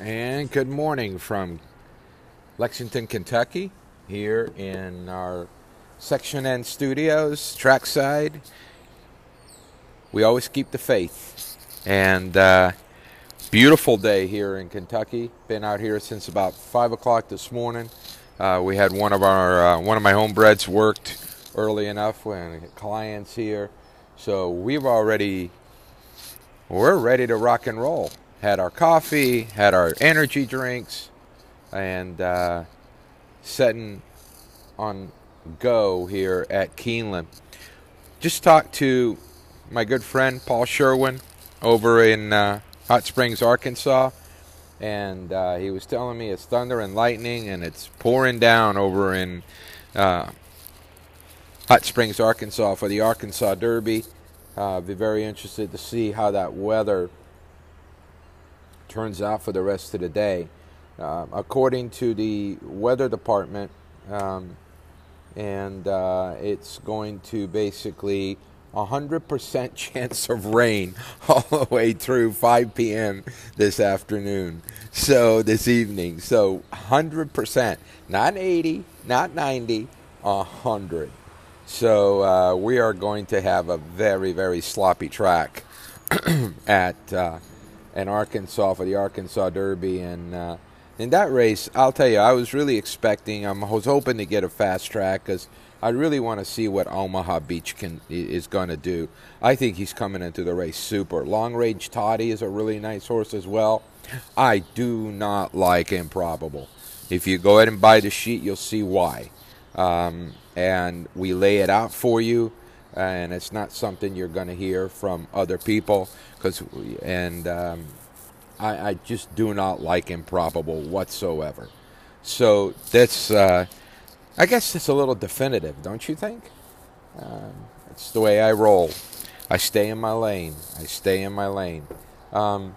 And good morning from Lexington, Kentucky, here in our Section N studios, trackside. We always keep the faith. And uh, beautiful day here in Kentucky. Been out here since about 5 o'clock this morning. Uh, we had one of our uh, one of my homebreds worked early enough when clients here, so we've already we're ready to rock and roll. Had our coffee, had our energy drinks, and uh, setting on go here at Keeneland. Just talked to my good friend Paul Sherwin over in uh, Hot Springs, Arkansas, and uh, he was telling me it's thunder and lightning and it's pouring down over in uh, Hot Springs, Arkansas for the Arkansas Derby. Uh, be very interested to see how that weather turns out for the rest of the day. Uh, according to the weather department, um, and uh, it's going to basically 100% chance of rain all the way through 5 p.m. this afternoon. So, this evening. So, 100%. Not 80, not 90, 100. So uh, we are going to have a very, very sloppy track at in Arkansas for the Arkansas Derby, and uh, in that race, I'll tell you, I was really expecting. I was hoping to get a fast track because I really want to see what Omaha Beach can is going to do. I think he's coming into the race super. Long Range Toddy is a really nice horse as well. I do not like Improbable. If you go ahead and buy the sheet, you'll see why. Um, and we lay it out for you and it's not something you're going to hear from other people because and um, I, I, just do not like improbable whatsoever. So that's uh, i guess it's a little definitive don't you think? Um, it's the way i roll. I stay in my lane. I stay in my lane. Um,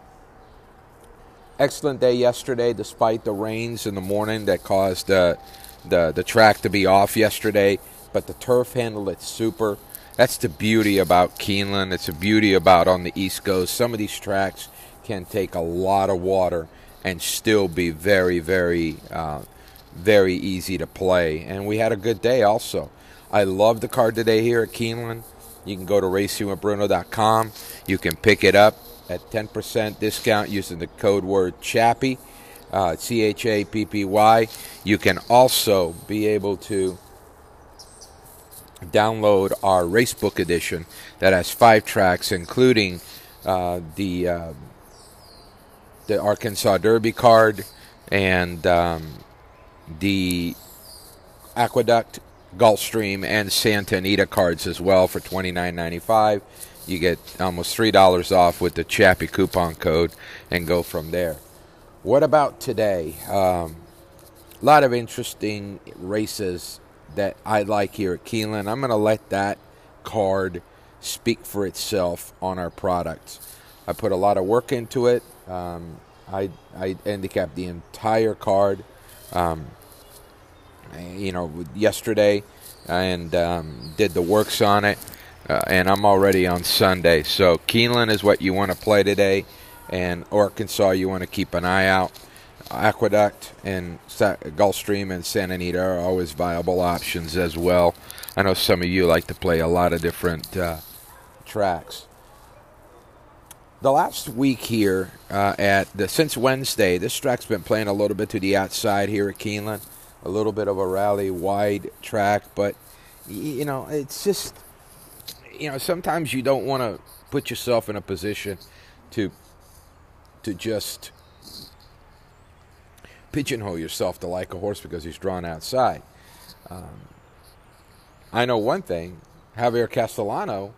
excellent day yesterday despite the rains in the morning that caused uh, the the track to be off yesterday, but the turf handled it super. That's the beauty about Keeneland. It's a beauty about on the East Coast. Some of these tracks can take a lot of water and still be very, very, uh, very easy to play. And we had a good day also. I love the card today here at Keeneland. You can go to racingwithbruno.com. You can pick it up at 10% discount using the code word CHAPPY uh, C H A P P Y. You can also be able to download our Racebook edition that has five tracks, including uh, the uh, the Arkansas Derby card and um, the Aqueduct, Gulfstream, and Santa Anita cards as well for twenty nine ninety five. You get almost three dollars off with the Chappie coupon code, and go from there. What about today? Um, a lot of interesting races that I like here at Keeneland. I'm going to let that card speak for itself on our products. I put a lot of work into it. Um, I I handicapped the entire card. Um, you know, yesterday, and um, did the works on it. Uh, and I'm already on Sunday. So Keeneland is what you want to play today and Arkansas, you want to keep an eye out. Aqueduct and Gulfstream and Santa Anita are always viable options as well. I know some of you like to play a lot of different uh, tracks. The last week here uh, at the since Wednesday, this track's been playing a little bit to the outside here at Keeneland, a little bit of a rally wide track, but you know it's just you know sometimes you don't want to put yourself in a position to to just pigeonhole yourself to like a horse because he's drawn outside. Um, I know one thing Javier Castellano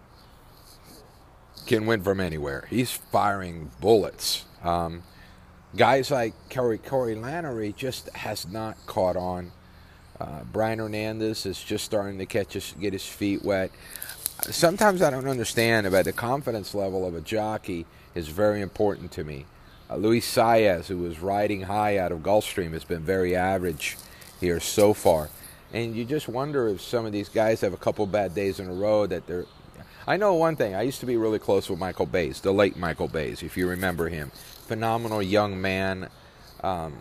can win from anywhere. He's firing bullets. Um, guys like Corey, Corey Lanerie just has not caught on. Uh, Brian Hernandez is just starting to catch his, get his feet wet. Sometimes I don't understand about the confidence level of a jockey is very important to me. Uh, Luis Saez, who was riding high out of Gulfstream, has been very average here so far. And you just wonder if some of these guys have a couple bad days in a row that they're. I know one thing. I used to be really close with Michael Baze, the late Michael Baze, if you remember him. Phenomenal young man. Um,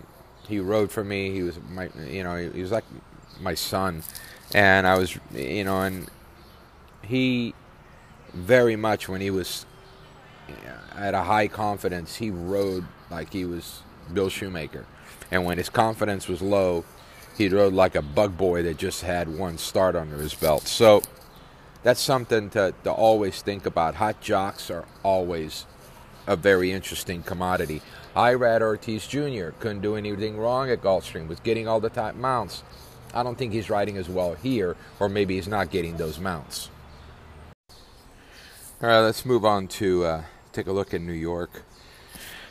he rode for me. He was my, you know, he, was like my son, and I was, you know, and he very much when he was at a high confidence, he rode like he was Bill Shoemaker, and when his confidence was low, he rode like a bug boy that just had one start under his belt. So that's something to, to always think about. Hot jocks are always a very interesting commodity. Irad Ortiz Jr. couldn't do anything wrong at Gulfstream, was getting all the top mounts. I don't think he's riding as well here, or maybe he's not getting those mounts. All right, let's move on to uh, take a look in New York.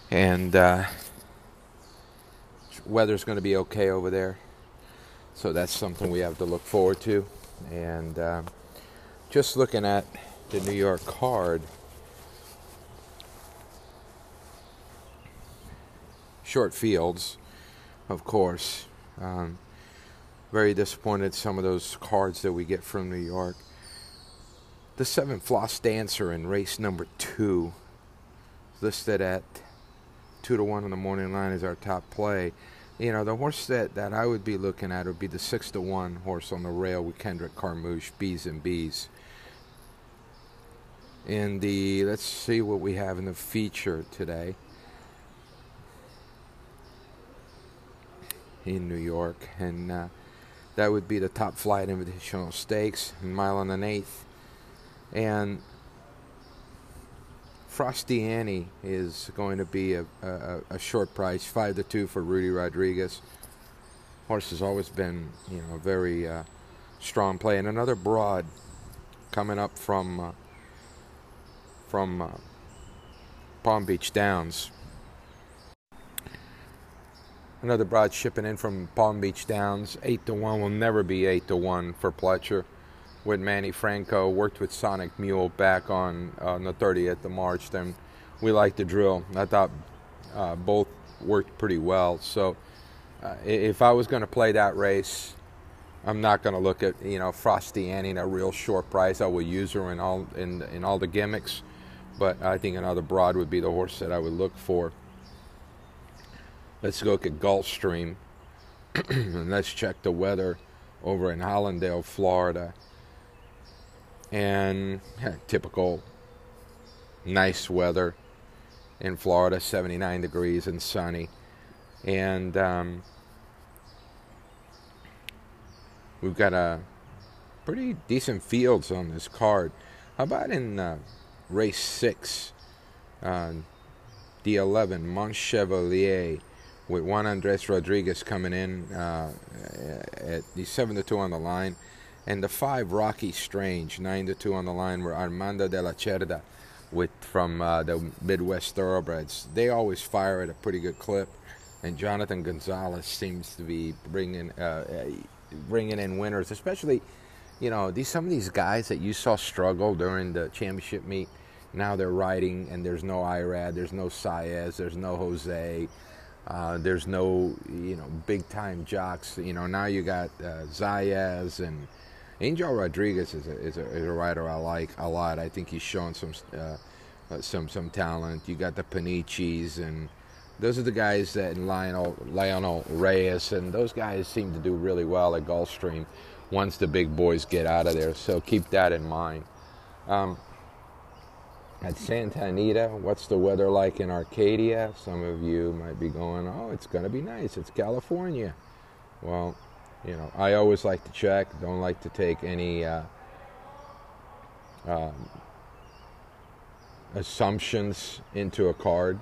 And uh, weather's going to be okay over there. So that's something we have to look forward to. And uh, just looking at the New York card, short fields, of course. Um, very disappointed some of those cards that we get from New York. The seven floss dancer in race number two, listed at two to one on the morning line, is our top play. You know, the horse that, that I would be looking at would be the six to one horse on the rail with Kendrick Carmouche, Bees and Bees. In the let's see what we have in the feature today. in New York, and uh, that would be the top flight invitational stakes, mile and an eighth. And Frosty Annie is going to be a, a, a, short price, five to two for Rudy Rodriguez. Horse has always been, you know, a very uh, strong play, and another broad coming up from uh, from uh, Palm Beach Downs Another broad shipping in from Palm Beach Downs. 8 to 1 will never be 8 to 1 for Pletcher. With Manny Franco, worked with Sonic Mule back on, on the 30th of March. Then we liked the drill. I thought uh, both worked pretty well. So uh, if I was going to play that race, I'm not going to look at you know Frosty Annie in a real short price. I will use her in all in in all the gimmicks, but I think another broad would be the horse that I would look for. Let's look at Gulfstream and let's check the weather over in Hallandale, Florida. And yeah, typical nice weather in Florida, 79 degrees and sunny. And um, we've got a pretty decent fields on this card. How about in uh, race six, uh, the 11 Mont Chevalier? with Juan Andres Rodriguez coming in uh, at the seven to two on the line, and the five Rocky Strange nine to two on the line were Armando de la Cerda with from uh, the Midwest Thoroughbreds. They always fire at a pretty good clip, and Jonathan Gonzalez seems to be bringing uh, uh, bringing in winners, especially. You know, these some of these guys that you saw struggle during the championship meet, now they're riding, and there's no Irad, there's no Saez, there's no Jose, uh, there's no, you know, big time jocks. You know, now you got uh, Zayas and Angel Rodriguez is a, is a, is a I like a lot. I think he's shown some uh, uh some some talent. You got the Panichis and those are the guys that Lionel Lionel Reyes and those guys seem to do really well at Gulfstream once the big boys get out of there. So keep that in mind. Um, at Santa Anita, what's the weather like in Arcadia? Some of you might be going, oh, it's going to be nice. It's California. Well, you know, I always like to check. Don't like to take any uh, um, assumptions into a card.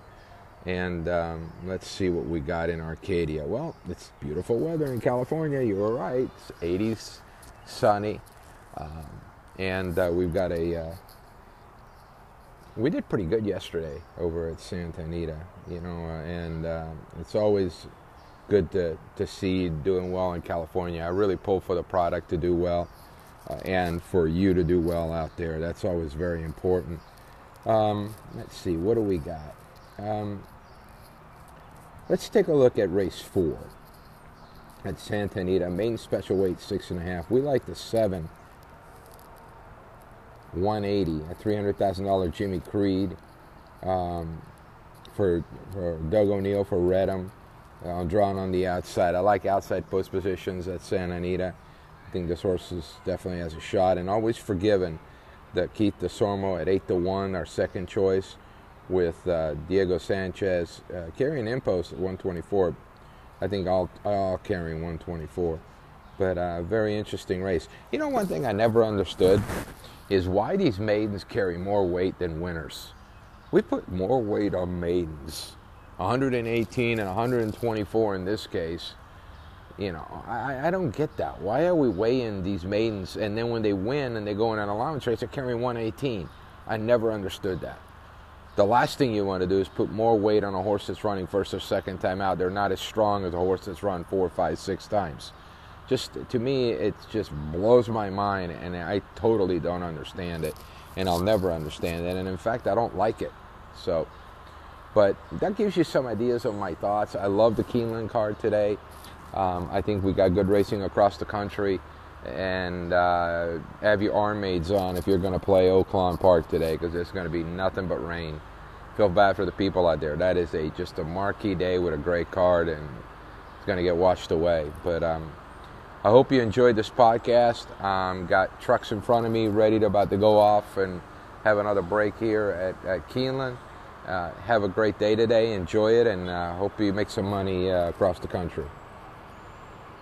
And um, let's see what we got in Arcadia. Well, it's beautiful weather in California. You were right. It's 80s, sunny. Um, and uh, we've got a. Uh, we did pretty good yesterday over at Santa Anita, you know, uh, and uh, it's always good to, to see doing well in California. I really pull for the product to do well uh, and for you to do well out there. That's always very important. Um, let's see, what do we got? Um, let's take a look at race four at Santa Anita, main special weight six and a half. We like the seven 180, a $300,000 Jimmy Creed um, for, for Doug O'Neill for Reddam. I'm drawn on the outside. I like outside post positions at Santa Anita. I think this horse is definitely has a shot, and always forgiven that Keith Desormeaux at eight to one, our second choice, with uh, Diego Sanchez uh, carrying impost at 124. I think all all carrying 124, but uh, very interesting race. You know, one thing I never understood is why these maidens carry more weight than winners. We put more weight on maidens, 118 and 124 in this case. You know, I, I don't get that. Why are we weighing these maidens and then when they win and they go in an allowance race, they're carrying 118? I never understood that. The last thing you want to do is put more weight on a horse that's running first or second time out. They're not as strong as a horse that's run four, five, six times. Just to me, it just blows my mind, and I totally don't understand it, and I'll never understand it. And in fact, I don't like it. So, but that gives you some ideas of my thoughts. I love the Keeneland card today. Um, I think we got good racing across the country. And uh, have your arm maids on if you're going to play Oaklawn Park today because it's going to be nothing but rain. Feel bad for the people out there. That is a just a marquee day with a great card, and it's going to get washed away. But um, I hope you enjoyed this podcast. Um, got trucks in front of me ready to about to go off and have another break here at, at Keeneland. Uh, have a great day today. Enjoy it, and uh, hope you make some money uh, across the country.